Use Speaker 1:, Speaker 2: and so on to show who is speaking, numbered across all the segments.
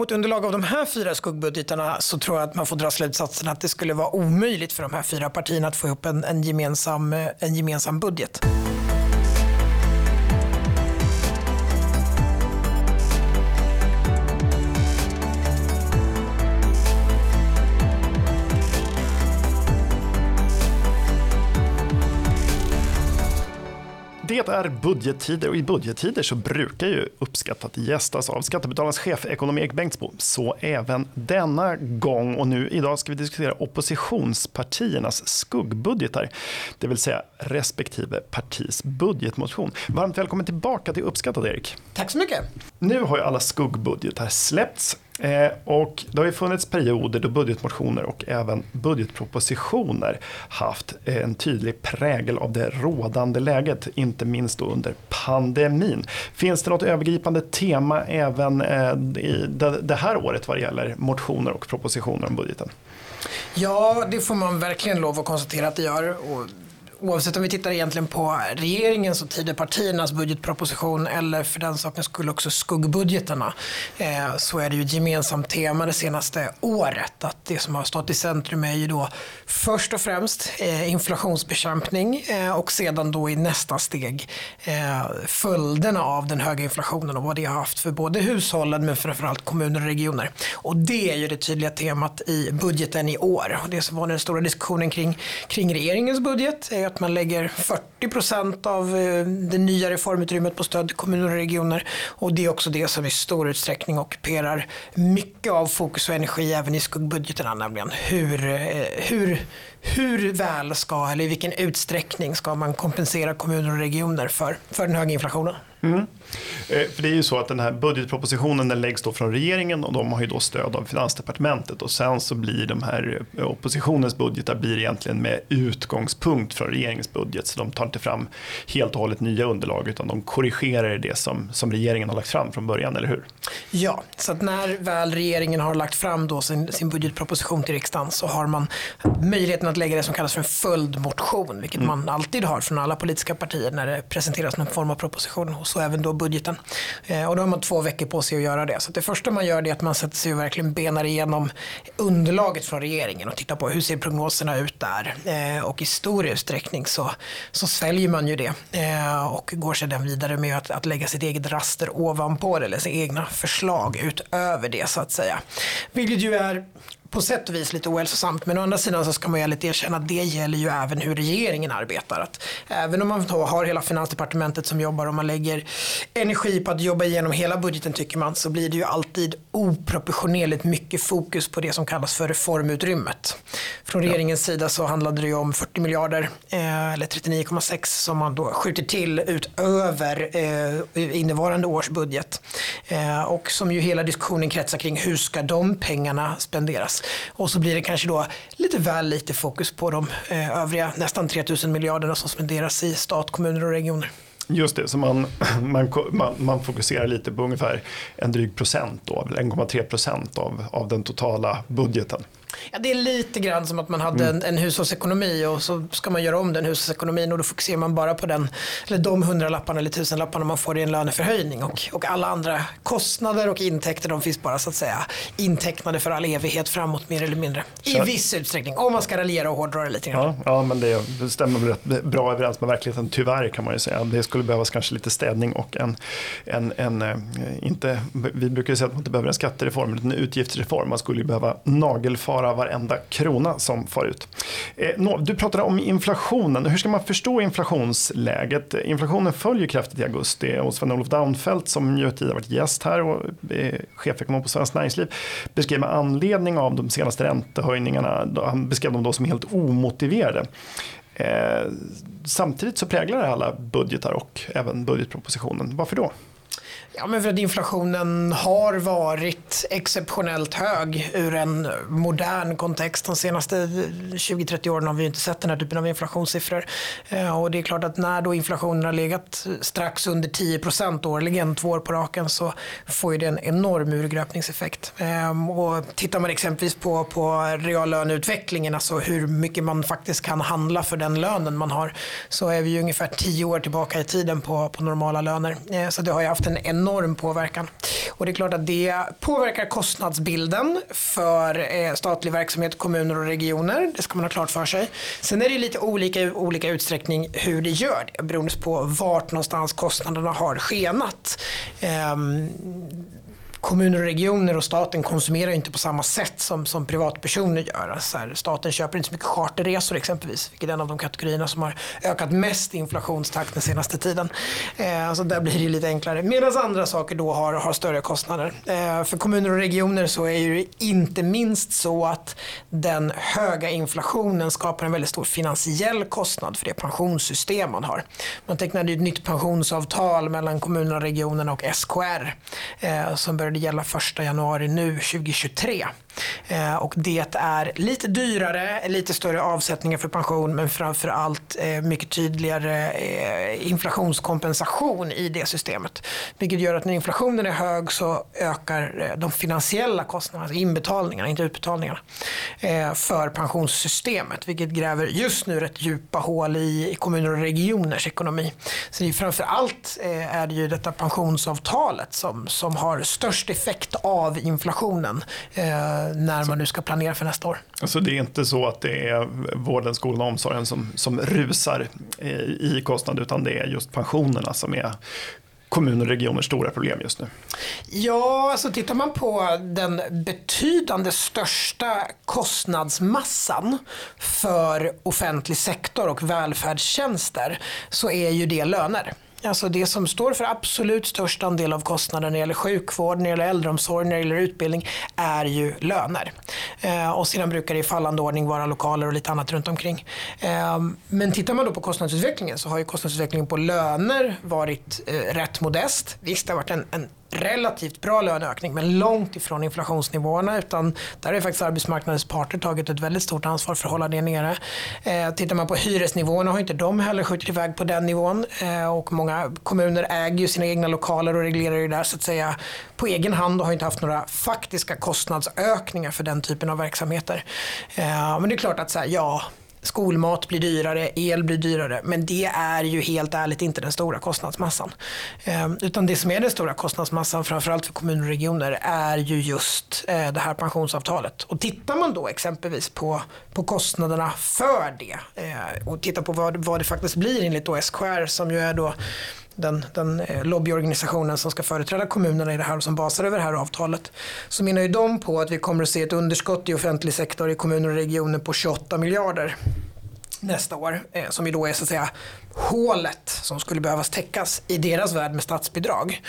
Speaker 1: mot underlag av de här fyra skuggbudgetarna så tror jag att man får dra slutsatsen att det skulle vara omöjligt för de här fyra partierna att få ihop en, en, gemensam, eh, en gemensam budget.
Speaker 2: Det är budgettider och i budgettider så brukar ju uppskattat gästas av Skattebetalarnas chef ekonom Erik Bengtsbo. Så även denna gång och nu idag ska vi diskutera oppositionspartiernas skuggbudgetar. Det vill säga respektive partis budgetmotion. Varmt välkommen tillbaka till Uppskattat Erik.
Speaker 1: Tack så mycket.
Speaker 2: Nu har ju alla skuggbudgetar släppts Eh, och det har ju funnits perioder då budgetmotioner och även budgetpropositioner haft eh, en tydlig prägel av det rådande läget, inte minst då under pandemin. Finns det något övergripande tema även eh, i det här året vad det gäller motioner och propositioner om budgeten?
Speaker 1: Ja, det får man verkligen lov att konstatera att det gör. Och oavsett om vi tittar egentligen på regeringens och Tidöpartiernas budgetproposition eller för den sakens skull också skuggbudgeterna eh, så är det ju ett gemensamt tema det senaste året att det som har stått i centrum är ju då först och främst eh, inflationsbekämpning eh, och sedan då i nästa steg eh, följderna av den höga inflationen och vad det har haft för både hushållen men framförallt kommuner och regioner. Och det är ju det tydliga temat i budgeten i år. Och det som var den stora diskussionen kring, kring regeringens budget att man lägger 40 procent av eh, det nya reformutrymmet på stöd till kommuner och regioner. Och det är också det som i stor utsträckning ockuperar mycket av fokus och energi även i skuggbudgeterna, nämligen hur, eh, hur, hur väl ska, eller i vilken utsträckning ska man kompensera kommuner och regioner för, för den höga inflationen? Mm.
Speaker 2: Eh, för det är ju så att den här budgetpropositionen den läggs då från regeringen och de har ju då stöd av Finansdepartementet och sen så blir de här eh, oppositionens budgetar blir egentligen med utgångspunkt från regeringens budget så de tar inte fram helt och hållet nya underlag utan de korrigerar det som, som regeringen har lagt fram från början, eller hur?
Speaker 1: Ja, så att när väl regeringen har lagt fram då sin, sin budgetproposition till riksdagen så har man möjligheten att lägga det som kallas för en följdmotion, vilket mm. man alltid har från alla politiska partier när det presenteras någon form av proposition och så även då budgeten. Eh, och då har man två veckor på sig att göra det. Så det första man gör är att man sätter sig och verkligen benar igenom underlaget från regeringen och tittar på hur ser prognoserna ut där. Eh, och i stor utsträckning så, så sväljer man ju det eh, och går sedan vidare med att, att lägga sitt eget raster ovanpå det eller sina egna förslag utöver det så att säga. Vilket ju är på sätt och vis lite ohälsosamt. Men å andra sidan så ska man ju ärligt erkänna att det gäller ju även hur regeringen arbetar. Att även om man har hela finansdepartementet som jobbar och man lägger energi på att jobba igenom hela budgeten tycker man så blir det ju alltid oproportionerligt mycket fokus på det som kallas för reformutrymmet. Från regeringens sida så handlade det ju om 40 miljarder eh, eller 39,6 som man då skjuter till utöver eh, innevarande års budget. Eh, och som ju hela diskussionen kretsar kring hur ska de pengarna spenderas. Och så blir det kanske då lite väl lite fokus på de eh, övriga nästan 3000 miljarderna som spenderas i stat, kommuner och regioner.
Speaker 2: Just det, så man, man, man, man, fokuserar lite på ungefär en dryg procent, 1,3 procent av, av den totala budgeten.
Speaker 1: Ja, det är lite grann som att man hade mm. en, en hushållsekonomi och så ska man göra om den hushållsekonomin och då fokuserar man bara på den, eller de hundralapparna eller tusenlapparna man får i en löneförhöjning och, och alla andra kostnader och intäkter de finns bara så att säga intecknade för all evighet framåt mer eller mindre. I så. viss utsträckning, om man ska raljera och hårdra det lite
Speaker 2: grann. Ja, ja men det, det stämmer rätt bra överens med verkligheten, tyvärr kan man ju säga. Det skulle behövas kanske lite städning och en, en, en eh, inte, vi brukar ju säga att man inte behöver en skattereform, utan en utgiftsreform. Man skulle ju behöva nagelfara varenda krona som far ut. Eh, du pratade om inflationen. Hur ska man förstå inflationsläget? Inflationen följer kraftigt i augusti och Sven-Olof Daunfeldt som ju tidigare varit gäst här och eh, chefekonom på Svenskt Näringsliv beskrev med anledning av de senaste räntehöjningarna, han beskrev dem då som helt omotiverade. Eh, samtidigt så präglar det alla budgetar och även budgetpropositionen. Varför då?
Speaker 1: Ja, men för att inflationen har varit exceptionellt hög ur en modern kontext. De senaste 20-30 åren har vi inte sett den här typen av inflationssiffror. Eh, och det är klart att när då inflationen har legat strax under 10 procent årligen, två år på raken, så får det en enorm urgröpningseffekt. Ehm, och tittar man exempelvis på, på reallöneutvecklingen, alltså hur mycket man faktiskt kan handla för den lönen man har, så är vi ungefär 10 år tillbaka i tiden på, på normala löner. Eh, så det har ju haft haft en enorm påverkan. Och det är klart att det påverkar kostnadsbilden för eh, statlig verksamhet, kommuner och regioner. Det ska man ha klart för sig. Sen är det lite olika i olika utsträckning hur det gör det beroende på vart någonstans kostnaderna har skenat. Ehm, Kommuner och regioner och staten konsumerar inte på samma sätt som, som privatpersoner gör. Alltså här, staten köper inte så mycket charterresor exempelvis, vilket är en av de kategorierna som har ökat mest i inflationstakt den senaste tiden. Eh, så där blir det lite enklare. Medan andra saker då har, har större kostnader. Eh, för kommuner och regioner så är det inte minst så att den höga inflationen skapar en väldigt stor finansiell kostnad för det pensionssystem man har. Man tecknade ett nytt pensionsavtal mellan kommunerna regionerna och SKR eh, som började började gälla 1 januari nu 2023. Eh, och det är lite dyrare, lite större avsättningar för pension men framför allt eh, mycket tydligare eh, inflationskompensation i det systemet. Vilket gör att när inflationen är hög så ökar eh, de finansiella kostnaderna, alltså inbetalningarna, inte utbetalningarna, eh, för pensionssystemet. Vilket gräver just nu rätt djupa hål i kommuner och regioners ekonomi. Så det är framför allt eh, är det ju detta pensionsavtalet som, som har störst effekt av inflationen när man nu ska planera för nästa år.
Speaker 2: Alltså det är inte så att det är vården, skolan och omsorgen som, som rusar i kostnad utan det är just pensionerna som är kommuner och regioners stora problem just nu?
Speaker 1: Ja, alltså tittar man på den betydande största kostnadsmassan för offentlig sektor och välfärdstjänster så är ju det löner. Alltså det som står för absolut störst andel av kostnaden när det gäller sjukvård, när det gäller äldreomsorg, när det gäller utbildning är ju löner. Eh, och sedan brukar det i fallande ordning vara lokaler och lite annat runt omkring. Eh, men tittar man då på kostnadsutvecklingen så har ju kostnadsutvecklingen på löner varit eh, rätt modest. Visst, det har varit en, en relativt bra löneökning men långt ifrån inflationsnivåerna utan där har faktiskt arbetsmarknadens parter tagit ett väldigt stort ansvar för att hålla det nere. Eh, tittar man på hyresnivåerna har inte de heller skjutit iväg på den nivån eh, och många kommuner äger ju sina egna lokaler och reglerar ju där så att säga på egen hand och har inte haft några faktiska kostnadsökningar för den typen av verksamheter. Eh, men det är klart att så här, ja Skolmat blir dyrare, el blir dyrare, men det är ju helt ärligt inte den stora kostnadsmassan. Eh, utan det som är den stora kostnadsmassan, framförallt för kommuner och regioner, är ju just eh, det här pensionsavtalet. Och tittar man då exempelvis på, på kostnaderna för det eh, och tittar på vad, vad det faktiskt blir enligt då SKR som ju är då den, den eh, lobbyorganisationen som ska företräda kommunerna i det här och som basar över det här avtalet, så menar ju de på att vi kommer att se ett underskott i offentlig sektor i kommuner och regioner på 28 miljarder nästa år, eh, som ju då är så att säga hålet som skulle behövas täckas i deras värld med statsbidrag.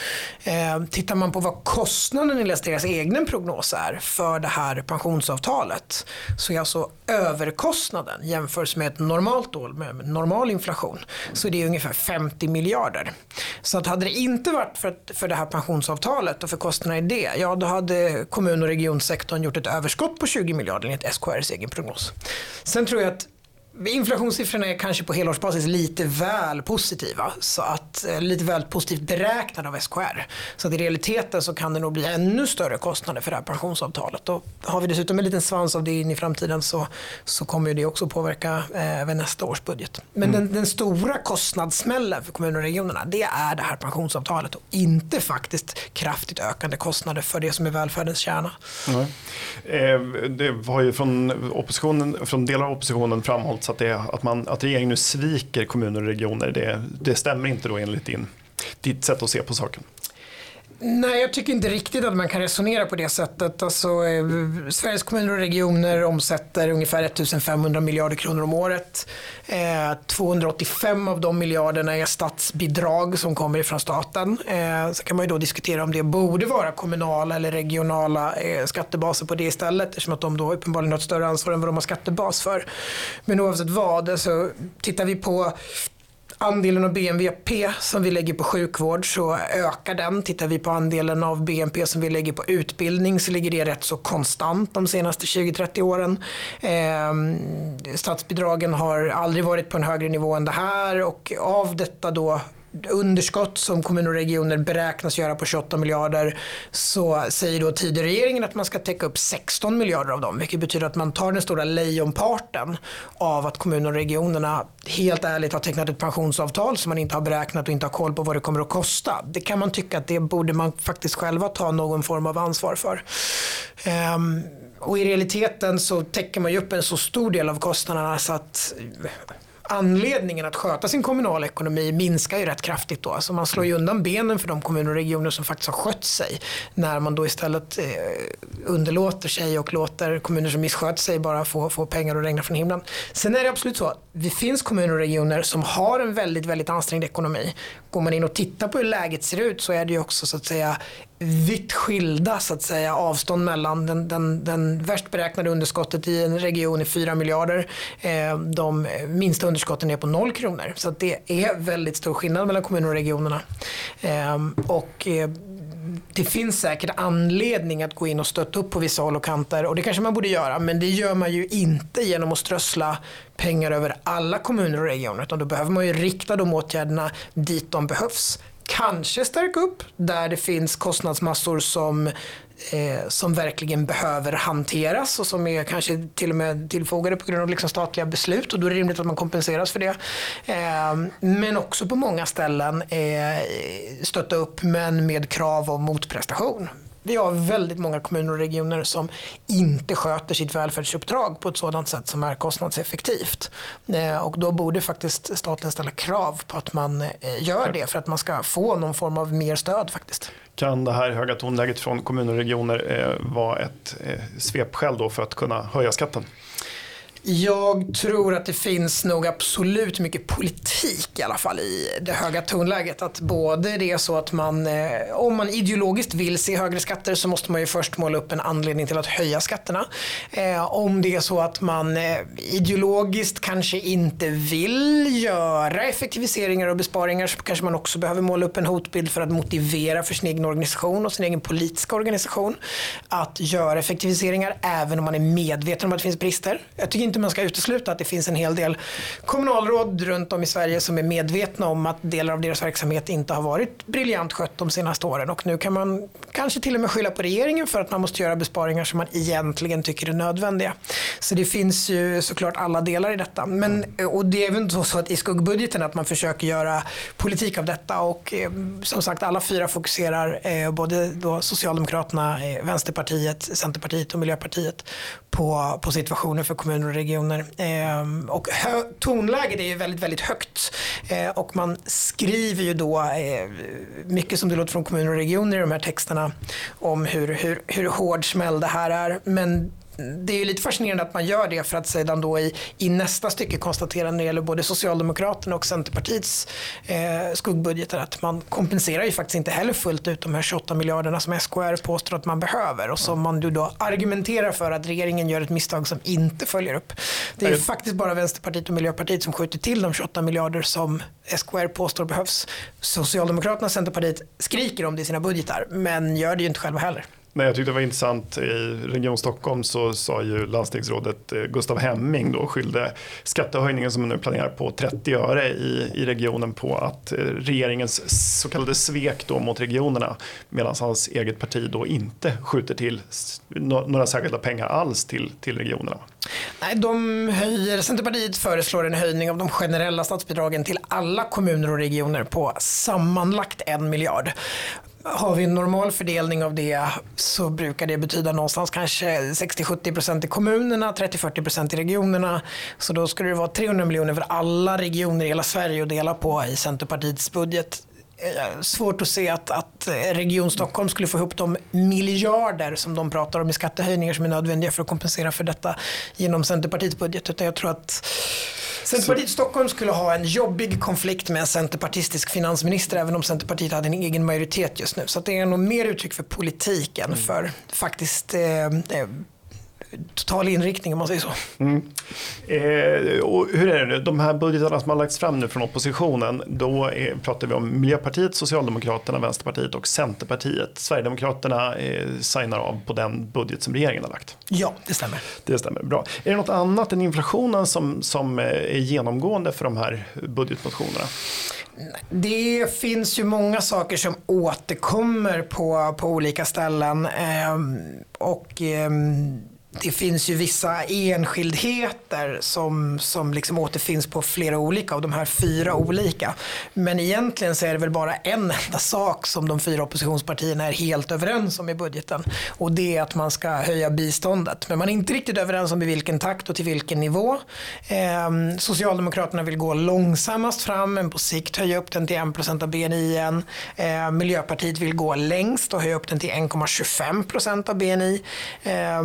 Speaker 1: Eh, tittar man på vad kostnaden enligt deras egen prognos är för det här pensionsavtalet så är alltså överkostnaden jämfört med ett normalt år med normal inflation så är det ungefär 50 miljarder. Så att hade det inte varit för, för det här pensionsavtalet och för kostnaderna i det, ja då hade kommun och regionsektorn gjort ett överskott på 20 miljarder enligt SKRs egen prognos. Sen tror jag att Inflationssiffrorna är kanske på helårsbasis lite väl positiva. Så att, eh, lite väl positivt beräknade av SKR. Så att i realiteten så kan det nog bli ännu större kostnader för det här pensionsavtalet. Och har vi dessutom en liten svans av det in i framtiden så, så kommer det också påverka eh, även nästa års budget. Men mm. den, den, stora kostnadssmällen för kommuner och regionerna det är det här pensionsavtalet och inte faktiskt kraftigt ökande kostnader för det som är välfärdens kärna.
Speaker 2: Mm. Eh, det var ju från, oppositionen, från delar av oppositionen framhållits att, det, att, man, att regeringen nu sviker kommuner och regioner. Det, det stämmer inte då enligt din, ditt sätt att se på saken.
Speaker 1: Nej, jag tycker inte riktigt att man kan resonera på det sättet. Alltså, eh, Sveriges kommuner och regioner omsätter ungefär 1500 miljarder kronor om året. Eh, 285 av de miljarderna är statsbidrag som kommer ifrån staten. Eh, så kan man ju då diskutera om det borde vara kommunala eller regionala eh, skattebaser på det istället eftersom att de då uppenbarligen har ett större ansvar än vad de har skattebas för. Men oavsett vad, så tittar vi på andelen av BNP som vi lägger på sjukvård så ökar den. Tittar vi på andelen av BNP som vi lägger på utbildning så ligger det rätt så konstant de senaste 20-30 åren. Eh, statsbidragen har aldrig varit på en högre nivå än det här och av detta då underskott som kommuner och regioner beräknas göra på 28 miljarder så säger då tidigare regeringen att man ska täcka upp 16 miljarder av dem. Vilket betyder att man tar den stora lejonparten av att kommuner och regionerna helt ärligt har tecknat ett pensionsavtal som man inte har beräknat och inte har koll på vad det kommer att kosta. Det kan man tycka att det borde man faktiskt själva ta någon form av ansvar för. Um, och i realiteten så täcker man ju upp en så stor del av kostnaderna så att anledningen att sköta sin kommunala ekonomi minskar ju rätt kraftigt då. Alltså man slår ju undan benen för de kommuner och regioner som faktiskt har skött sig. När man då istället eh, underlåter sig och låter kommuner som misskött sig bara få, få pengar och regna från himlen. Sen är det absolut så, det finns kommuner och regioner som har en väldigt, väldigt ansträngd ekonomi. Går man in och tittar på hur läget ser ut så är det ju också så att säga vitt skilda så att säga, avstånd mellan den, den, den värst beräknade underskottet i en region är 4 miljarder. Eh, de minsta underskotten är på 0 kronor. Så det är väldigt stor skillnad mellan kommuner och regionerna. Eh, och, eh, det finns säkert anledning att gå in och stötta upp på vissa håll och kanter och det kanske man borde göra men det gör man ju inte genom att strössla pengar över alla kommuner och regioner utan då behöver man ju rikta de åtgärderna dit de behövs kanske stärka upp där det finns kostnadsmassor som, eh, som verkligen behöver hanteras och som är kanske till och med tillfogade på grund av liksom statliga beslut och då är det rimligt att man kompenseras för det. Eh, men också på många ställen eh, stötta upp men med krav om motprestation. Vi har väldigt många kommuner och regioner som inte sköter sitt välfärdsuppdrag på ett sådant sätt som är kostnadseffektivt. Eh, och då borde faktiskt staten ställa krav på att man eh, gör det för att man ska få någon form av mer stöd faktiskt.
Speaker 2: Kan det här höga tonläget från kommuner och regioner eh, vara ett svepskäl då för att kunna höja skatten?
Speaker 1: Jag tror att det finns nog absolut mycket politik i alla fall i det höga tonläget. Att både det är så att man, eh, om man ideologiskt vill se högre skatter så måste man ju först måla upp en anledning till att höja skatterna. Eh, om det är så att man eh, ideologiskt kanske inte vill göra effektiviseringar och besparingar så kanske man också behöver måla upp en hotbild för att motivera för sin egen organisation och sin egen politiska organisation att göra effektiviseringar även om man är medveten om att det finns brister. Jag tycker inte man ska utesluta att det finns en hel del kommunalråd runt om i Sverige som är medvetna om att delar av deras verksamhet inte har varit briljant skött de senaste åren. Och nu kan man kanske till och med skylla på regeringen för att man måste göra besparingar som man egentligen tycker är nödvändiga. Så det finns ju såklart alla delar i detta. Men, och det är även så att i skuggbudgeten att man försöker göra politik av detta och eh, som sagt alla fyra fokuserar, eh, både då Socialdemokraterna, eh, Vänsterpartiet, Centerpartiet och Miljöpartiet på, på situationen för kommuner och regioner. Eh, och hö, tonläget är ju väldigt, väldigt högt. Eh, och man skriver ju då eh, mycket som det låter från kommuner och regioner i de här texterna om hur, hur, hur hård smäll det här är. Men det är ju lite fascinerande att man gör det för att sedan då i, i nästa stycke konstatera när det gäller både Socialdemokraterna och Centerpartiets eh, skuggbudgetar att man kompenserar ju faktiskt inte heller fullt ut de här 28 miljarderna som SKR påstår att man behöver och som man då argumenterar för att regeringen gör ett misstag som inte följer upp. Det är ju faktiskt bara Vänsterpartiet och Miljöpartiet som skjuter till de 28 miljarder som SKR påstår behövs. Socialdemokraterna och Centerpartiet skriker om det i sina budgetar men gör det ju inte själva heller.
Speaker 2: Nej, jag tyckte det var intressant. I Region Stockholm så sa ju landstingsrådet eh, Gustav Hemming då skyllde skattehöjningen som man nu planerar på 30 öre i, i regionen på att eh, regeringens så kallade svek då mot regionerna medan hans eget parti då inte skjuter till några särskilda pengar alls till, till regionerna.
Speaker 1: Nej, de höjer, Centerpartiet föreslår en höjning av de generella statsbidragen till alla kommuner och regioner på sammanlagt en miljard. Har vi en normal fördelning av det så brukar det betyda någonstans kanske 60-70% i kommunerna, 30-40% i regionerna. Så då skulle det vara 300 miljoner för alla regioner i hela Sverige att dela på i Centerpartiets budget. Eh, svårt att se att, att Region Stockholm skulle få ihop de miljarder som de pratar om i skattehöjningar som är nödvändiga för att kompensera för detta genom Centerpartiets budget. Utan jag tror att Centerpartiet i Stockholm skulle ha en jobbig konflikt med en centerpartistisk finansminister även om Centerpartiet hade en egen majoritet just nu. Så det är nog mer uttryck för politiken mm. för faktiskt eh, eh total inriktning om man säger så. Mm.
Speaker 2: Eh, och hur är det nu, de här budgetarna som har lagts fram nu från oppositionen, då är, pratar vi om Miljöpartiet, Socialdemokraterna, Vänsterpartiet och Centerpartiet. Sverigedemokraterna eh, signar av på den budget som regeringen har lagt.
Speaker 1: Ja, det stämmer.
Speaker 2: Det stämmer, bra. Är det något annat än inflationen som, som eh, är genomgående för de här budgetmotionerna?
Speaker 1: Det finns ju många saker som återkommer på, på olika ställen. Eh, och eh, det finns ju vissa enskildheter som, som liksom återfinns på flera olika av de här fyra olika. Men egentligen så är det väl bara en enda sak som de fyra oppositionspartierna är helt överens om i budgeten. Och det är att man ska höja biståndet. Men man är inte riktigt överens om i vilken takt och till vilken nivå. Eh, Socialdemokraterna vill gå långsammast fram men på sikt höja upp den till 1% av BNI igen. Eh, Miljöpartiet vill gå längst och höja upp den till 1,25% av BNI. Eh,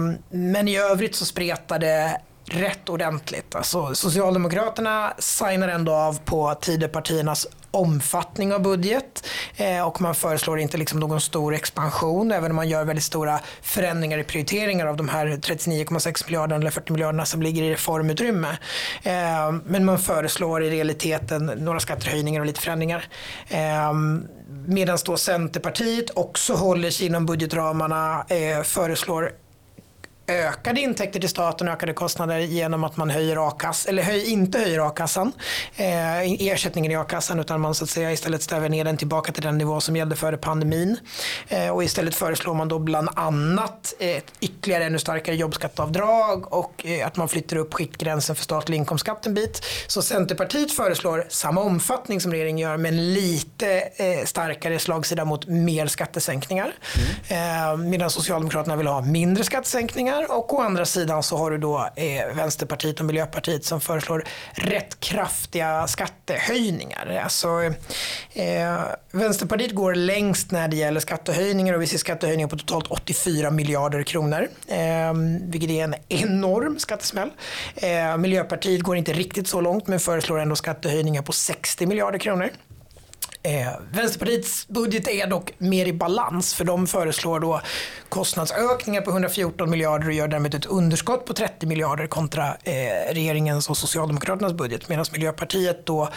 Speaker 1: men i övrigt så spretar det rätt ordentligt. Alltså, Socialdemokraterna signar ändå av på Tidöpartiernas omfattning av budget eh, och man föreslår inte liksom någon stor expansion även om man gör väldigt stora förändringar i prioriteringar av de här 39,6 miljarderna eller 40 miljarderna som ligger i reformutrymme. Eh, men man föreslår i realiteten några skattehöjningar och lite förändringar. Eh, Medan då Centerpartiet också håller sig inom budgetramarna, eh, föreslår ökade intäkter till staten och ökade kostnader genom att man höjer a-kassan, eller höj, inte höjer a-kassan, eh, ersättningen i a-kassan utan man så att säga istället stäver ner den tillbaka till den nivå som gällde före pandemin. Eh, och istället föreslår man då bland annat ett ytterligare ännu starkare jobbskatteavdrag och eh, att man flyttar upp skiktgränsen för statlig inkomstskatt en bit. Så Centerpartiet föreslår samma omfattning som regeringen gör men lite eh, starkare slagsida mot mer skattesänkningar. Mm. Eh, medan Socialdemokraterna vill ha mindre skattesänkningar pengar och å andra sidan så har du då eh, Vänsterpartiet och Miljöpartiet som föreslår rätt kraftiga skattehöjningar. Alltså, eh, Vänsterpartiet går längst när det gäller skattehöjningar och vi ser skattehöjningar på totalt 84 miljarder kronor. Eh, vilket är en enorm skattesmäll. Eh, Miljöpartiet går inte riktigt så långt men föreslår ändå skattehöjningar på 60 miljarder kronor. Eh, Vänsterpartiets budget är dock mer i balans för de föreslår då kostnadsökningar på 114 miljarder och gör därmed ett underskott på 30 miljarder kontra eh, regeringens och Socialdemokraternas budget medan Miljöpartiet då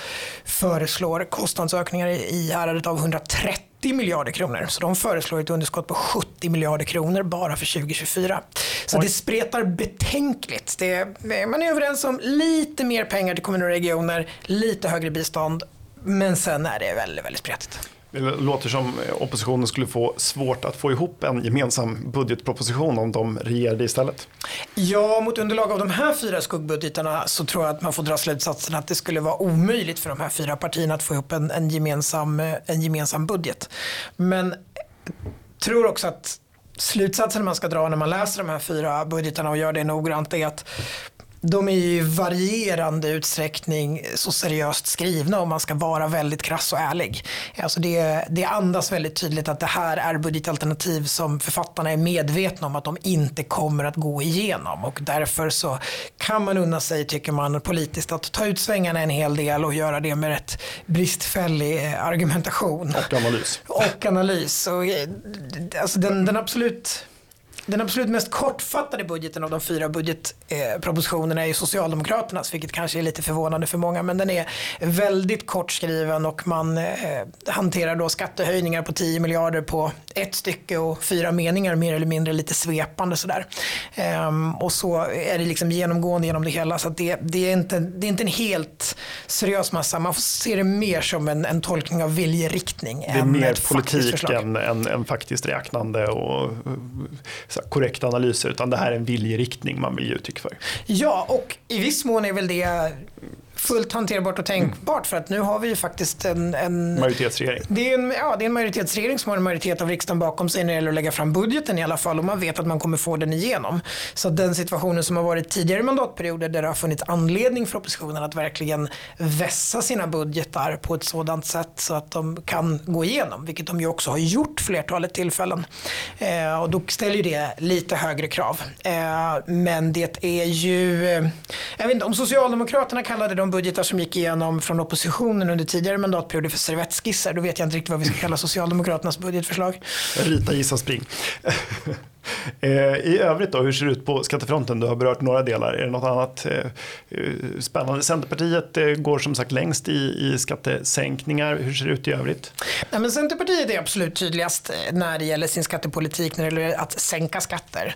Speaker 1: föreslår kostnadsökningar i häradet av 130 miljarder kronor. Så de föreslår ett underskott på 70 miljarder kronor bara för 2024. Så Oj. det spretar betänkligt. Det, man är överens om lite mer pengar till kommuner och regioner, lite högre bistånd men sen är det väldigt, väldigt spretigt.
Speaker 2: Det låter som oppositionen skulle få svårt att få ihop en gemensam budgetproposition om de regerade istället.
Speaker 1: Ja, mot underlag av de här fyra skuggbudgetarna så tror jag att man får dra slutsatsen att det skulle vara omöjligt för de här fyra partierna att få ihop en, en, gemensam, en gemensam budget. Men jag tror också att slutsatsen man ska dra när man läser de här fyra budgetarna och gör det noggrant är att de är i varierande utsträckning så seriöst skrivna om man ska vara väldigt krass och ärlig. Alltså det, det andas väldigt tydligt att det här är budgetalternativ som författarna är medvetna om att de inte kommer att gå igenom och därför så kan man unna sig, tycker man, politiskt att ta ut svängarna en hel del och göra det med rätt bristfällig eh, argumentation.
Speaker 2: Och analys.
Speaker 1: Och analys. Och, eh, alltså den, den absolut den absolut mest kortfattade budgeten av de fyra budgetpropositionerna är ju Socialdemokraternas, vilket kanske är lite förvånande för många, men den är väldigt kort skriven och man eh, hanterar då skattehöjningar på 10 miljarder på ett stycke och fyra meningar mer eller mindre lite svepande sådär. Ehm, och så är det liksom genomgående genom det hela så det, det, är inte, det är inte en helt seriös massa, man får se det mer som en, en tolkning av viljeriktning.
Speaker 2: Det är mer politik än, än, än faktiskt räknande och korrekta analyser utan det här är en viljeriktning man vill ge uttryck för.
Speaker 1: Ja, och i viss mån är väl det fullt hanterbart och tänkbart för att nu har vi ju faktiskt en... en
Speaker 2: majoritetsregering.
Speaker 1: Det är en, ja, det är en majoritetsregering som har en majoritet av riksdagen bakom sig när det gäller att lägga fram budgeten i alla fall och man vet att man kommer få den igenom. Så den situationen som har varit tidigare mandatperioder där det har funnits anledning för oppositionen att verkligen vässa sina budgetar på ett sådant sätt så att de kan gå igenom, vilket de ju också har gjort flertalet tillfällen. Eh, och då ställer ju det lite högre krav. Eh, men det är ju, eh, jag vet inte, om Socialdemokraterna kallade de budgetar som gick igenom från oppositionen under tidigare mandatperioder för servettskisser. Då vet jag inte riktigt vad vi ska kalla Socialdemokraternas budgetförslag.
Speaker 2: Rita, gissa, spring. Eh, I övrigt då, hur ser det ut på skattefronten? Du har berört några delar. Är det något annat eh, eh, spännande? Centerpartiet går som sagt längst i, i skattesänkningar. Hur ser det ut i övrigt?
Speaker 1: Nej, men Centerpartiet är absolut tydligast när det gäller sin skattepolitik, när det gäller att sänka skatter.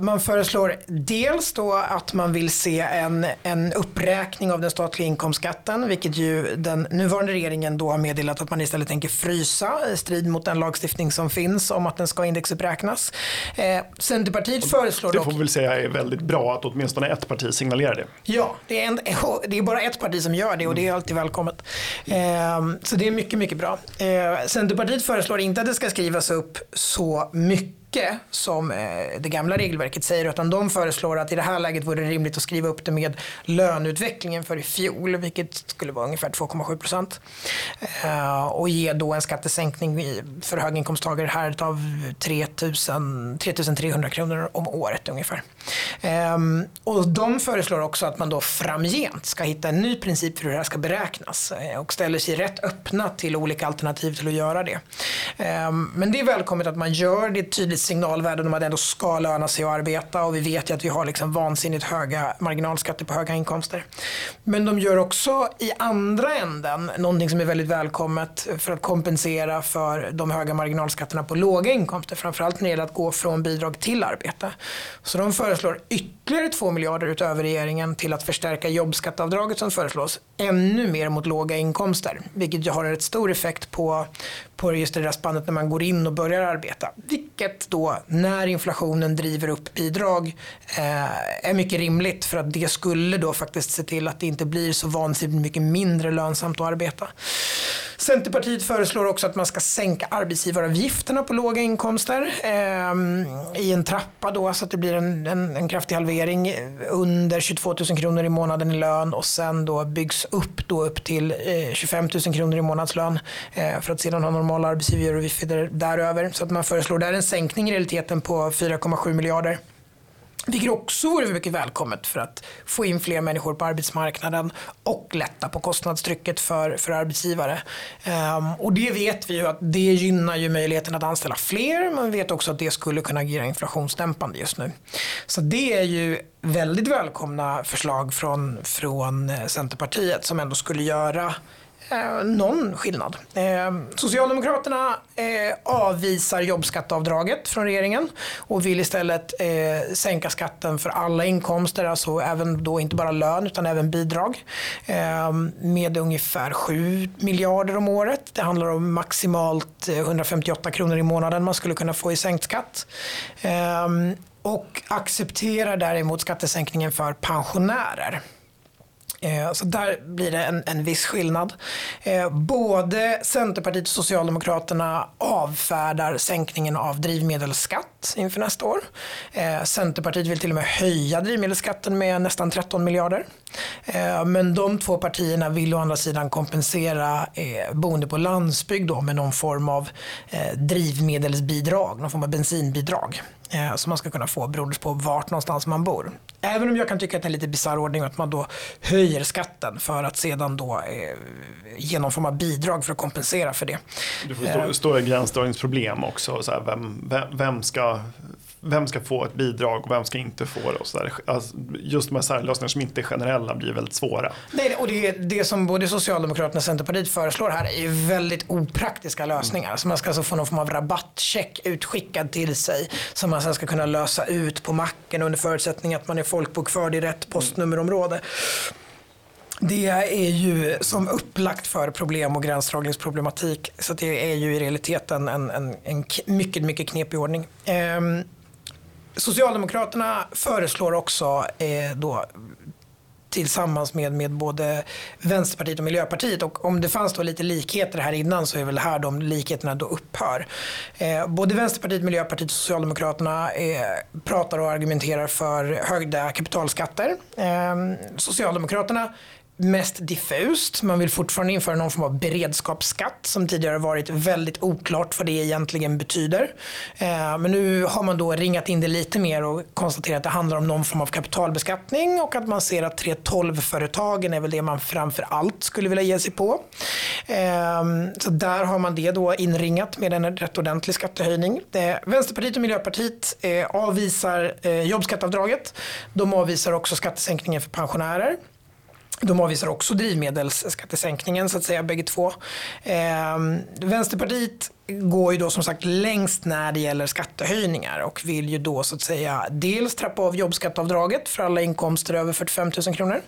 Speaker 1: Man föreslår dels då att man vill se en, en uppräkning av den statliga inkomstskatten, vilket ju den nuvarande regeringen då har meddelat att man istället tänker frysa i strid mot den lagstiftning som finns om att den ska indexuppräknas. Eh, Centerpartiet föreslår
Speaker 2: Det
Speaker 1: får
Speaker 2: vi väl säga är väldigt bra att åtminstone ett parti signalerar det.
Speaker 1: Ja, det är, en, det är bara ett parti som gör det och det är alltid välkommet. Eh, så det är mycket, mycket bra. Eh, Centerpartiet föreslår inte att det ska skrivas upp så mycket mycket som eh, det gamla regelverket säger utan de föreslår att i det här läget vore det rimligt att skriva upp det med löneutvecklingen för i fjol vilket skulle vara ungefär 2,7 procent eh, och ge då en skattesänkning för höginkomsttagare här av 3 300 kronor om året ungefär. Ehm, och de föreslår också att man då framgent ska hitta en ny princip för hur det här ska beräknas eh, och ställer sig rätt öppna till olika alternativ till att göra det. Ehm, men det är välkommet att man gör det tydligt signalvärde, om att det ändå ska löna sig att arbeta och vi vet ju att vi har liksom vansinnigt höga marginalskatter på höga inkomster. Men de gör också i andra änden någonting som är väldigt välkommet för att kompensera för de höga marginalskatterna på låga inkomster. Framförallt när det gäller att gå från bidrag till arbete. Så de föreslår ytterligare 2 miljarder utöver regeringen till att förstärka jobbskatteavdraget som föreslås ännu mer mot låga inkomster. Vilket ju har en rätt stor effekt på, på just det där spannet när man går in och börjar arbeta. Vilket då när inflationen driver upp bidrag eh, är mycket rimligt för att det skulle då faktiskt se till att det inte blir så vansinnigt mycket mindre lönsamt att arbeta. Centerpartiet föreslår också att man ska sänka arbetsgivaravgifterna på låga inkomster eh, i en trappa då så att det blir en, en, en kraftig halvering under 22 000 kronor i månaden i lön och sen då byggs upp då upp till eh, 25 000 kronor i månadslön eh, för att sedan ha normala arbetsgivaravgifter däröver. Så att man föreslår där en sänkning i realiteten på 4,7 miljarder. Vilket också vore mycket välkommet för att få in fler människor på arbetsmarknaden och lätta på kostnadstrycket för, för arbetsgivare. Um, och det vet vi ju att det gynnar ju möjligheten att anställa fler men vi vet också att det skulle kunna agera inflationsdämpande just nu. Så det är ju väldigt välkomna förslag från, från eh, Centerpartiet som ändå skulle göra eh, någon skillnad. Eh, Socialdemokraterna eh, avvisar jobbskatteavdraget från regeringen och vill istället eh, sänka skatten för alla inkomster, alltså även då inte bara lön utan även bidrag eh, med ungefär 7 miljarder om året. Det handlar om maximalt eh, 158 kronor i månaden man skulle kunna få i sänkt skatt eh, och accepterar däremot skattesänkningen för pensionärer. Eh, så där blir det en, en viss skillnad. Eh, både Centerpartiet och Socialdemokraterna avfärdar sänkningen av drivmedelsskatt inför nästa år. Eh, Centerpartiet vill till och med höja drivmedelsskatten med nästan 13 miljarder. Men de två partierna vill å andra sidan kompensera boende på landsbygd då med någon form av drivmedelsbidrag, någon form av bensinbidrag som man ska kunna få beroende på vart någonstans man bor. Även om jag kan tycka att det är en lite bisarr ordning att man då höjer skatten för att sedan då eh, ge någon form av bidrag för att kompensera för det.
Speaker 2: Du får stå, stora gränsdragningsproblem också. Så här, vem, vem, vem, ska vem ska få ett bidrag och vem ska inte få det? Och så där. Alltså, just de här särlösningarna som inte är generella blir väldigt svåra.
Speaker 1: Nej, och det, det som både Socialdemokraterna och Centerpartiet föreslår här är väldigt opraktiska lösningar. Mm. Så man ska alltså få någon form av rabattcheck utskickad till sig som man sen ska kunna lösa ut på macken under förutsättning att man är folkbokförd i rätt postnummerområde. Det är ju som upplagt för problem och gränsdragningsproblematik. Så det är ju i realiteten en, en, en mycket, mycket knepig ordning. Ehm, Socialdemokraterna föreslår också eh, då tillsammans med, med både Vänsterpartiet och Miljöpartiet. Och om det fanns då lite likheter här innan så är väl här de likheterna då upphör. Eh, både Vänsterpartiet, Miljöpartiet och Socialdemokraterna eh, pratar och argumenterar för höjda kapitalskatter. Eh, Socialdemokraterna mest diffust. Man vill fortfarande införa någon form av beredskapsskatt som tidigare varit väldigt oklart vad det egentligen betyder. Eh, men nu har man då ringat in det lite mer och konstaterat att det handlar om någon form av kapitalbeskattning och att man ser att 3.12-företagen är väl det man framför allt skulle vilja ge sig på. Eh, så där har man det då inringat med en rätt ordentlig skattehöjning. Eh, Vänsterpartiet och Miljöpartiet avvisar jobbskattavdraget. De avvisar också skattesänkningen för pensionärer. De avvisar också drivmedelsskattesänkningen så att säga bägge två. Eh, Vänsterpartiet går ju då som sagt längst när det gäller skattehöjningar och vill ju då så att säga dels trappa av jobbskatteavdraget för alla inkomster över 45 000 kronor.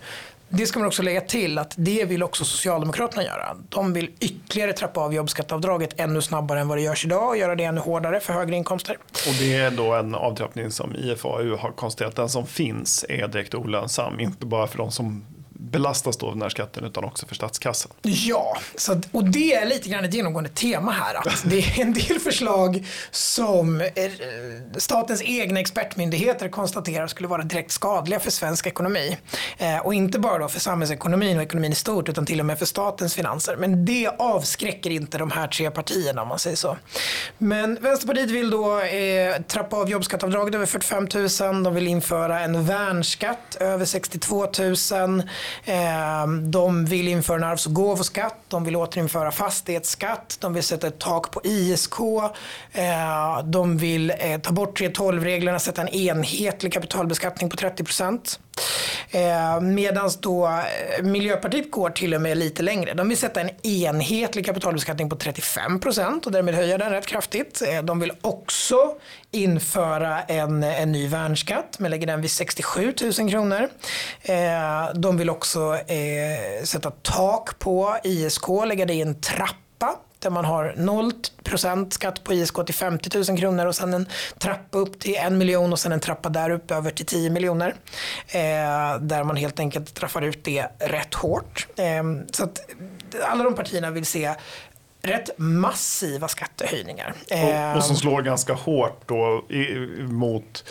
Speaker 1: Det ska man också lägga till att det vill också Socialdemokraterna göra. De vill ytterligare trappa av jobbskatteavdraget ännu snabbare än vad det görs idag och göra det ännu hårdare för högre inkomster.
Speaker 2: Och det är då en avtrappning som IFAU har konstaterat, den som finns är direkt olönsam, inte bara för de som belastas då av den här skatten utan också för statskassan.
Speaker 1: Ja, så, och det är lite grann ett genomgående tema här. Att det är en del förslag som eh, statens egna expertmyndigheter konstaterar skulle vara direkt skadliga för svensk ekonomi. Eh, och inte bara då för samhällsekonomin och ekonomin i stort utan till och med för statens finanser. Men det avskräcker inte de här tre partierna om man säger så. Men Vänsterpartiet vill då eh, trappa av jobbskatteavdraget över 45 000. De vill införa en värnskatt över 62 000. Eh, de vill införa en arvs och gåvoskatt, de vill återinföra fastighetsskatt, de vill sätta ett tak på ISK, eh, de vill eh, ta bort 3.12-reglerna, sätta en enhetlig kapitalbeskattning på 30 procent. Eh, Medan då eh, Miljöpartiet går till och med lite längre. De vill sätta en enhetlig kapitalbeskattning på 35 procent och därmed höja den rätt kraftigt. Eh, de vill också införa en, en ny värnskatt men lägger den vid 67 000 kronor. Eh, de vill också eh, sätta tak på ISK, lägga det i en trappa där man har 0 skatt på ISK till 50 000 kronor och sen en trappa upp till en miljon och sen en trappa där upp över till 10 miljoner. Eh, där man helt enkelt träffar ut det rätt hårt. Eh, så att alla de partierna vill se rätt massiva skattehöjningar.
Speaker 2: Och, och som slår ganska hårt då i, mot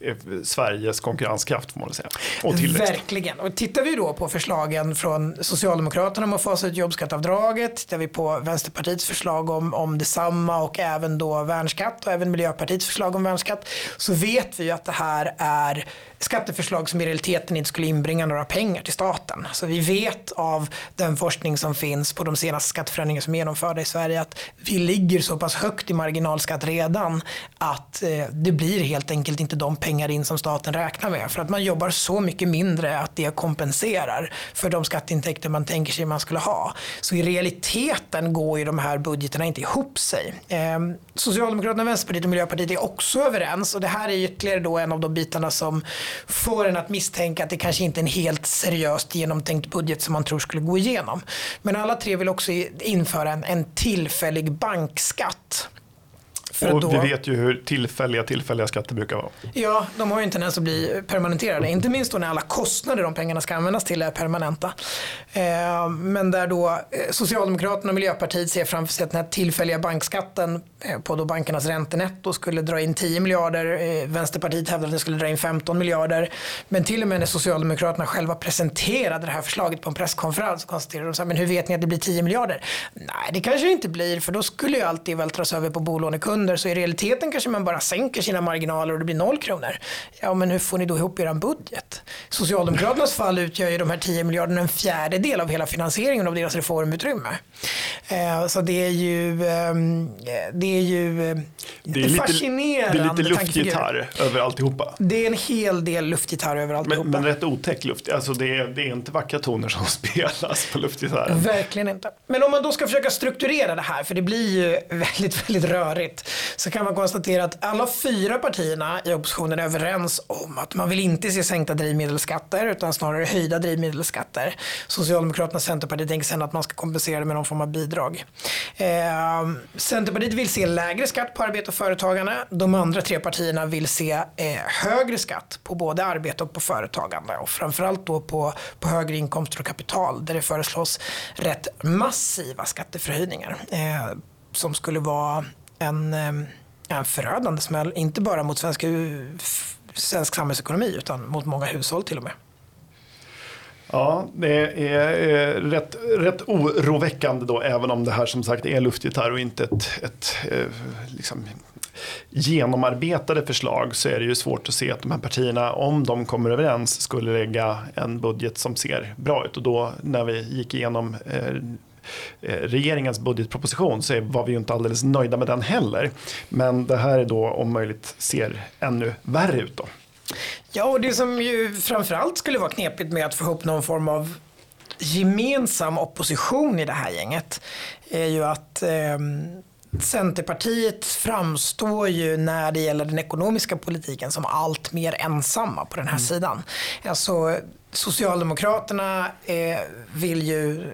Speaker 2: eh, Sveriges konkurrenskraft får man säga. Och tillväxt.
Speaker 1: Verkligen. Och tittar vi då på förslagen från Socialdemokraterna om att fasa ut jobbskattavdraget, tittar vi på Vänsterpartiets förslag om, om detsamma och även då värnskatt och även Miljöpartiets förslag om värnskatt så vet vi att det här är skatteförslag som i realiteten inte skulle inbringa några pengar till staten. Så vi vet av den forskning som finns på de senaste skatteförändringar som är genomförda i Sverige att vi ligger så pass högt i marginalskatt redan att eh, det blir helt enkelt inte de pengar in som staten räknar med. För att man jobbar så mycket mindre att det kompenserar för de skatteintäkter man tänker sig man skulle ha. Så i realiteten går ju de här budgeterna inte ihop sig. Ehm, Socialdemokraterna, Vänsterpartiet och Miljöpartiet är också överens och det här är ytterligare då en av de bitarna som får en att misstänka att det kanske inte är en helt seriöst genomtänkt budget som man tror skulle gå igenom. Men alla tre vill också införa en, en tillfällig bankskatt
Speaker 2: och då, vi vet ju hur tillfälliga tillfälliga skatter brukar vara.
Speaker 1: Ja, de har ju en tendens att bli permanenterade. Inte minst då när alla kostnader de pengarna ska användas till är permanenta. Eh, men där då eh, Socialdemokraterna och Miljöpartiet ser framför sig att den här tillfälliga bankskatten eh, på då bankernas räntenetto skulle dra in 10 miljarder. Eh, Vänsterpartiet hävdar att det skulle dra in 15 miljarder. Men till och med när Socialdemokraterna själva presenterade det här förslaget på en presskonferens konstaterade de så här, men hur vet ni att det blir 10 miljarder? Nej, det kanske det inte blir för då skulle ju alltid vältras över på bolånekunder kronor så i realiteten kanske man bara sänker sina marginaler och det blir noll kronor. Ja men hur får ni då ihop er budget? Socialdemokraternas fall utgör ju de här 10 miljarderna en fjärdedel av hela finansieringen av deras reformutrymme. Eh, så det är ju, ehm, det är ju eh, det är lite, fascinerande
Speaker 2: Det är lite luftgitarr över alltihopa.
Speaker 1: Det är en hel del luftgitarr över alltihopa.
Speaker 2: Men, men rätt otäck luft. Alltså det, är, det är inte vackra toner som spelas på luftgitarren.
Speaker 1: Verkligen inte. Men om man då ska försöka strukturera det här, för det blir ju väldigt, väldigt rörigt så kan man konstatera att alla fyra partierna i oppositionen är överens om att man vill inte se sänkta drivmedelsskatter utan snarare höjda drivmedelsskatter. Socialdemokraterna och Centerpartiet tänker sen att man ska kompensera det med någon form av bidrag. Eh, Centerpartiet vill se lägre skatt på arbete och företagande. De andra tre partierna vill se eh, högre skatt på både arbete och på företagande och framförallt då på, på högre inkomster och kapital där det föreslås rätt massiva skatteförhöjningar eh, som skulle vara en, en förödande smäll, inte bara mot svensk, svensk samhällsekonomi utan mot många hushåll till och med.
Speaker 2: Ja, det är eh, rätt, rätt oroväckande då, även om det här som sagt är luftigt här och inte ett, ett eh, liksom, genomarbetade förslag så är det ju svårt att se att de här partierna, om de kommer överens, skulle lägga en budget som ser bra ut. Och då när vi gick igenom eh regeringens budgetproposition så var vi ju inte alldeles nöjda med den heller. Men det här är då om möjligt ser ännu värre ut då.
Speaker 1: Ja, och det som ju framförallt skulle vara knepigt med att få ihop någon form av gemensam opposition i det här gänget är ju att eh, Centerpartiet framstår ju när det gäller den ekonomiska politiken som allt mer ensamma på den här mm. sidan. Alltså, Socialdemokraterna eh, vill ju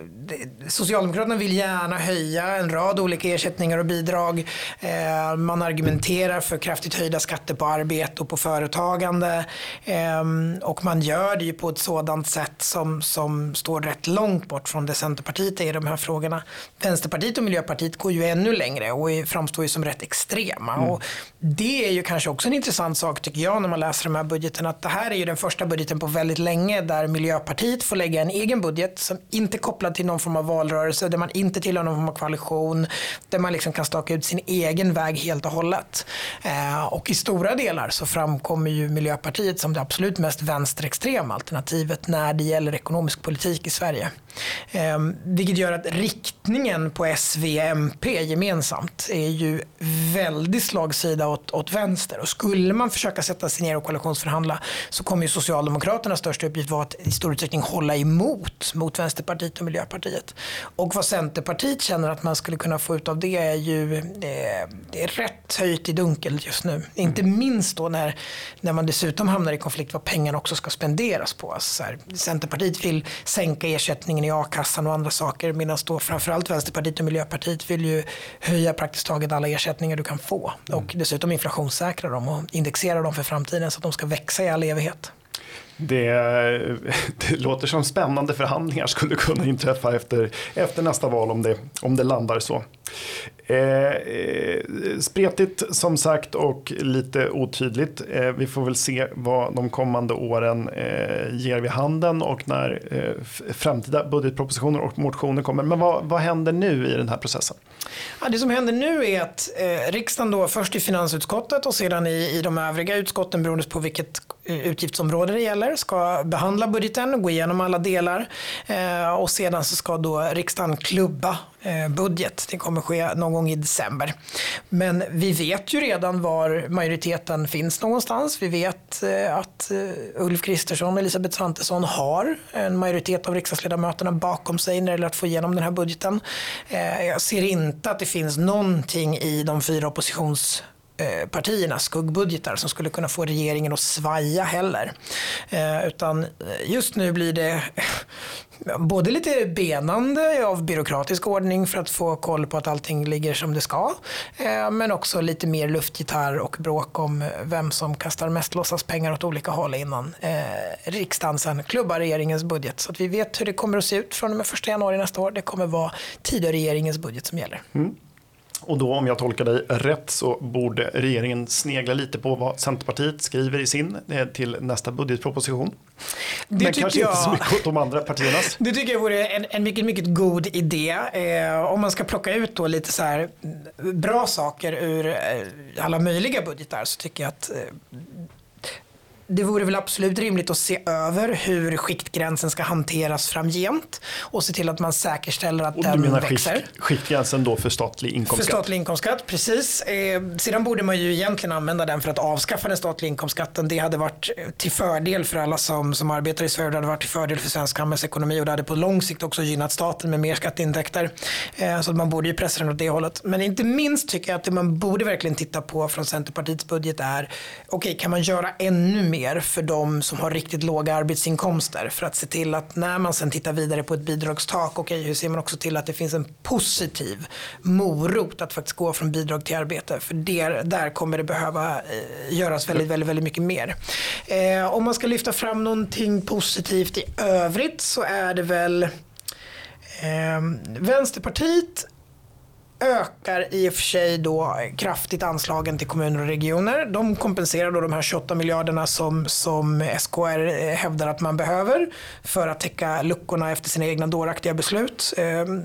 Speaker 1: Socialdemokraterna vill gärna höja en rad olika ersättningar och bidrag. Eh, man argumenterar för kraftigt höjda skatter på arbete och på företagande. Eh, och man gör det ju på ett sådant sätt som, som står rätt långt bort från det Centerpartiet är i de här frågorna. Vänsterpartiet och Miljöpartiet går ju ännu längre och framstår ju som rätt extrema. Mm. Och det är ju kanske också en intressant sak tycker jag när man läser de här budgeten att det här är ju den första budgeten på väldigt länge där Miljöpartiet får lägga en egen budget som inte är kopplad till någon form av valrörelse, där man inte tillhör någon form av koalition, där man liksom kan staka ut sin egen väg helt och hållet. Eh, och i stora delar så framkommer ju Miljöpartiet som det absolut mest vänsterextrema alternativet när det gäller ekonomisk politik i Sverige. Eh, vilket gör att riktningen på S, V, MP gemensamt är ju väldigt slagsida åt, åt vänster. Och skulle man försöka sätta sig ner och koalitionsförhandla så kommer ju Socialdemokraternas största uppgift vara att i stor utsträckning hålla emot mot Vänsterpartiet och Miljöpartiet. Och vad Centerpartiet känner att man skulle kunna få ut av det är ju det det är rätt höjt i dunkel just nu. Inte minst då när, när man dessutom hamnar i konflikt vad pengarna också ska spenderas på. Alltså här, Centerpartiet vill sänka ersättningen i a-kassan och andra saker medan då framförallt Vänsterpartiet och Miljöpartiet vill ju höja praktiskt taget alla ersättningar du kan få och dessutom inflationssäkra dem och indexera dem för framtiden så att de ska växa i all evighet.
Speaker 2: Det, det, låter som spännande förhandlingar skulle kunna inträffa efter, efter nästa val om det, om det landar så. Eh, eh, spretigt som sagt och lite otydligt. Eh, vi får väl se vad de kommande åren eh, ger vid handen och när eh, framtida budgetpropositioner och motioner kommer. Men vad, vad händer nu i den här processen?
Speaker 1: Ja, det som händer nu är att eh, riksdagen då först i finansutskottet och sedan i, i de övriga utskotten beroende på vilket eh, utgiftsområde det gäller ska behandla budgeten, gå igenom alla delar eh, och sedan så ska då riksdagen klubba eh, budget. Det kommer ske någon gång i december. Men vi vet ju redan var majoriteten finns någonstans. Vi vet eh, att Ulf Kristersson och Elisabeth Svantesson har en majoritet av riksdagsledamöterna bakom sig när det gäller att få igenom den här budgeten. Jag ser inte att det finns någonting i de fyra oppositions Eh, partiernas skuggbudgetar som skulle kunna få regeringen att svaja heller. Eh, utan eh, just nu blir det både lite benande av byråkratisk ordning för att få koll på att allting ligger som det ska. Men också lite mer luftgitarr och bråk om vem som kastar mest låtsaspengar åt olika håll innan riksdagen sen klubbar regeringens budget. Så att vi vet hur det kommer att se ut från och med 1 januari nästa år. Det kommer vara Tidöregeringens budget som gäller. Mm.
Speaker 2: Och då om jag tolkar dig rätt så borde regeringen snegla lite på vad Centerpartiet skriver i sin eh, till nästa budgetproposition. Det Men kanske jag, inte så mycket åt de andra partiernas.
Speaker 1: Det tycker jag vore en, en mycket, mycket god idé. Eh, om man ska plocka ut då lite så här bra saker ur eh, alla möjliga budgetar så tycker jag att eh, det vore väl absolut rimligt att se över hur skiktgränsen ska hanteras framgent och se till att man säkerställer att och den
Speaker 2: menar
Speaker 1: växer.
Speaker 2: Skikt, skiktgränsen då för statlig inkomstskatt?
Speaker 1: För statlig inkomstskatt, precis. Eh, sedan borde man ju egentligen använda den för att avskaffa den statliga inkomstskatten. Det hade varit till fördel för alla som, som arbetar i Sverige. Det hade varit till fördel för svensk samhällsekonomi och det hade på lång sikt också gynnat staten med mer skatteintäkter. Eh, så man borde ju pressa den åt det hållet. Men inte minst tycker jag att det man borde verkligen titta på från Centerpartiets budget är okej, okay, kan man göra ännu mer mer för de som har riktigt låga arbetsinkomster för att se till att när man sen tittar vidare på ett bidragstak, okej okay, hur ser man också till att det finns en positiv morot att faktiskt gå från bidrag till arbete för där, där kommer det behöva eh, göras väldigt, väldigt, väldigt mycket mer. Eh, om man ska lyfta fram någonting positivt i övrigt så är det väl eh, Vänsterpartiet ökar i och för sig då kraftigt anslagen till kommuner och regioner. De kompenserar då de här 28 miljarderna som, som SKR eh, hävdar att man behöver för att täcka luckorna efter sina egna dåraktiga beslut. Ehm,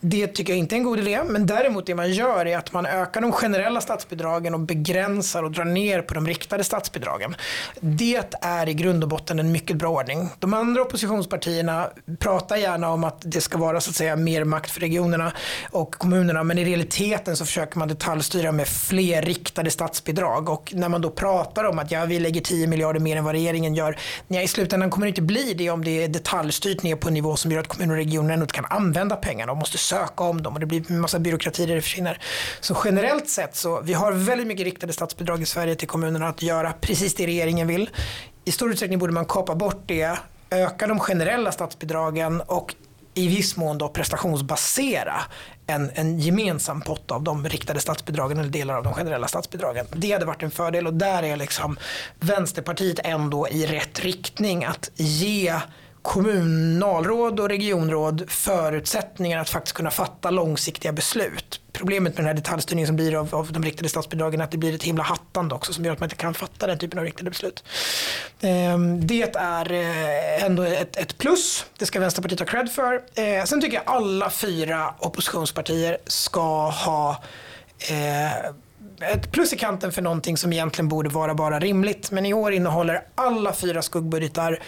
Speaker 1: det tycker jag inte är en god idé. Men däremot det man gör är att man ökar de generella statsbidragen och begränsar och drar ner på de riktade statsbidragen. Det är i grund och botten en mycket bra ordning. De andra oppositionspartierna pratar gärna om att det ska vara så att säga mer makt för regionerna och kommunerna men i realiteten så försöker man detaljstyra med fler riktade statsbidrag och när man då pratar om att ja, vi lägger 10 miljarder mer än vad regeringen gör, Nej, i slutändan kommer det inte bli det om det är detaljstyrt ner på en nivå som gör att kommuner och regioner ändå inte kan använda pengarna och måste söka om dem och det blir en massa byråkrati där det försvinner. Så generellt sett så vi har väldigt mycket riktade statsbidrag i Sverige till kommunerna att göra precis det regeringen vill. I stor utsträckning borde man kapa bort det öka de generella statsbidragen och i viss mån då prestationsbasera en, en gemensam pott av de riktade statsbidragen eller delar av de generella statsbidragen. Det hade varit en fördel och där är liksom Vänsterpartiet ändå i rätt riktning att ge kommunalråd och regionråd förutsättningar att faktiskt kunna fatta långsiktiga beslut. Problemet med den här detaljstyrningen som blir av, av de riktade statsbidragen är att det blir ett himla hattande också som gör att man inte kan fatta den typen av riktade beslut. Ehm, det är eh, ändå ett, ett plus, det ska Vänsterpartiet ha cred för. Eh, sen tycker jag alla fyra oppositionspartier ska ha eh, ett plus i kanten för någonting som egentligen borde vara bara rimligt. Men i år innehåller alla fyra skuggbudgetar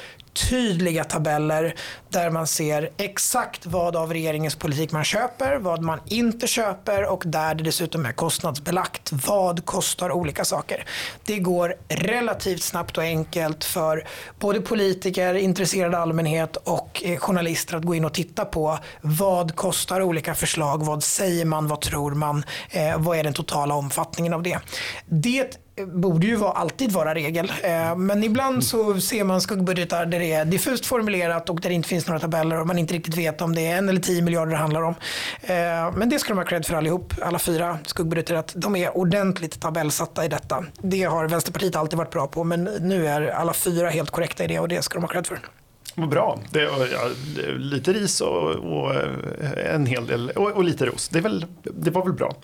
Speaker 1: tydliga tabeller där man ser exakt vad av regeringens politik man köper, vad man inte köper och där det dessutom är kostnadsbelagt. Vad kostar olika saker? Det går relativt snabbt och enkelt för både politiker, intresserad allmänhet och eh, journalister att gå in och titta på vad kostar olika förslag, vad säger man, vad tror man, eh, vad är den totala omfattningen av det. Det borde ju vara, alltid vara regel. Eh, men ibland så ser man skuggbudgetar där det är diffust formulerat och där det inte finns några tabeller och man inte riktigt vet om det är en eller tio miljarder det handlar om. Eh, men det ska de ha cred för allihop, alla fyra skuggbudgetar, att de är ordentligt tabellsatta i detta. Det har Vänsterpartiet alltid varit bra på men nu är alla fyra helt korrekta i det och det ska de ha cred för.
Speaker 2: Vad bra. Det, ja, lite ris och, och, eh, en hel del och, och, lite ros. Det, väl, det var väl bra.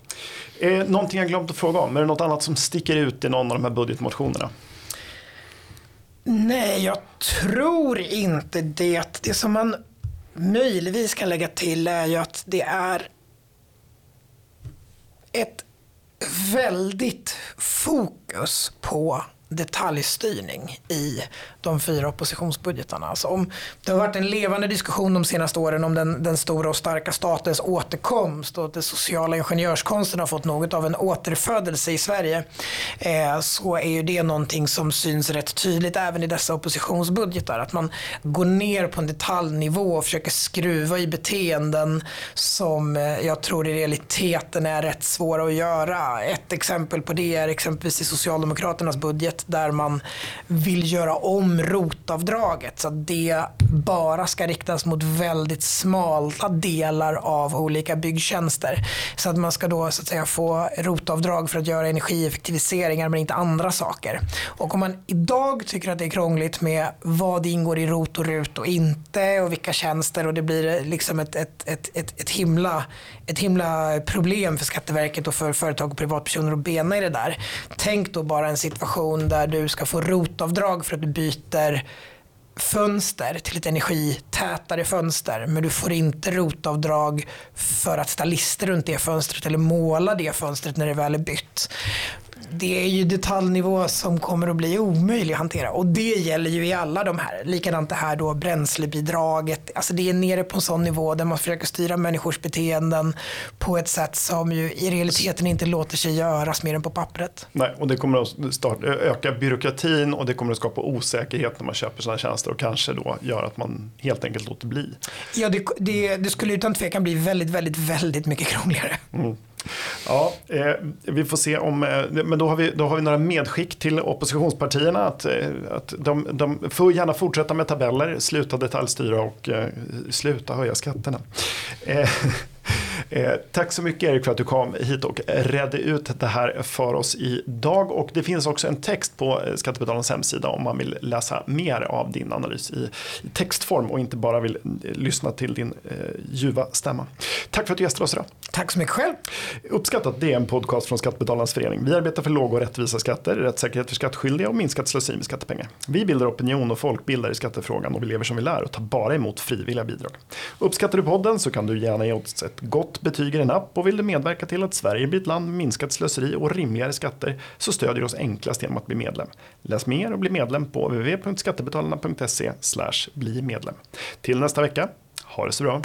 Speaker 2: Eh, någonting jag glömt att fråga om. Är det något annat som sticker ut i någon av de här budgetmotionerna?
Speaker 1: Nej, jag tror inte det. Det som man möjligtvis kan lägga till är ju att det är ett väldigt fokus på detaljstyrning i de fyra oppositionsbudgetarna. Alltså om det har varit en levande diskussion de senaste åren om den, den stora och starka statens återkomst och att den sociala ingenjörskonsten har fått något av en återfödelse i Sverige eh, så är ju det någonting som syns rätt tydligt även i dessa oppositionsbudgetar. Att man går ner på en detaljnivå och försöker skruva i beteenden som eh, jag tror i realiteten är rätt svåra att göra. Ett exempel på det är exempelvis i Socialdemokraternas budget där man vill göra om rotavdraget så att det bara ska riktas mot väldigt smala delar av olika byggtjänster. Så att man ska då så att säga få rotavdrag för att göra energieffektiviseringar men inte andra saker. Och om man idag tycker att det är krångligt med vad ingår i rot och rut och inte och vilka tjänster och det blir eh, liksom ett, ett, ett, ett, ett, himla, ett himla problem för Skatteverket och för företag och privatpersoner att bena i det där. Tänk då bara en situation där du ska få rotavdrag för att du byter fönster till ett energitätare fönster men du får inte rotavdrag för att ställa lister runt det fönstret eller måla det fönstret när det väl är bytt det är ju detaljnivå som kommer att bli omöjlig att hantera. Och det gäller ju i alla de här. Likadant det här då bränslebidraget. Alltså det är nere på en sån nivå där man försöker styra människors beteenden på ett sätt som ju i realiteten inte låter sig göras mer än på pappret.
Speaker 2: Nej, och det kommer att starta, öka byråkratin och det kommer att skapa osäkerhet när man köper sådana tjänster och kanske då gör att man helt enkelt låter bli.
Speaker 1: Ja, det, det, det skulle utan tvekan bli väldigt, väldigt, väldigt mycket krångligare. Mm.
Speaker 2: Ja, eh, vi får se om, eh, men då har, vi, då har vi några medskick till oppositionspartierna att, eh, att de, de får gärna fortsätta med tabeller, sluta detaljstyra och eh, sluta höja skatterna. Eh, Eh, Eh, tack så mycket Erik för att du kom hit och redde ut det här för oss idag. Och det finns också en text på Skattebetalarnas hemsida om man vill läsa mer av din analys i, i textform och inte bara vill lyssna till din eh, ljuva stämma. Tack för att du gästade oss idag.
Speaker 1: Tack så mycket själv.
Speaker 2: Uppskattat, det är en podcast från Skattebetalarnas förening. Vi arbetar för låga och rättvisa skatter, rättssäkerhet för skattskyldiga och minskat slöseri med skattepengar. Vi bildar opinion och folkbildar i skattefrågan och vi lever som vi lär och tar bara emot frivilliga bidrag. Uppskattar du podden så kan du gärna ge oss ett gott betyg i din app och vill du medverka till att Sverige blir ett land med minskat slöseri och rimligare skatter så stödjer du oss enklast genom att bli medlem. Läs mer och bli medlem på www.skattebetalarna.se bli medlem. Till nästa vecka, ha det så bra.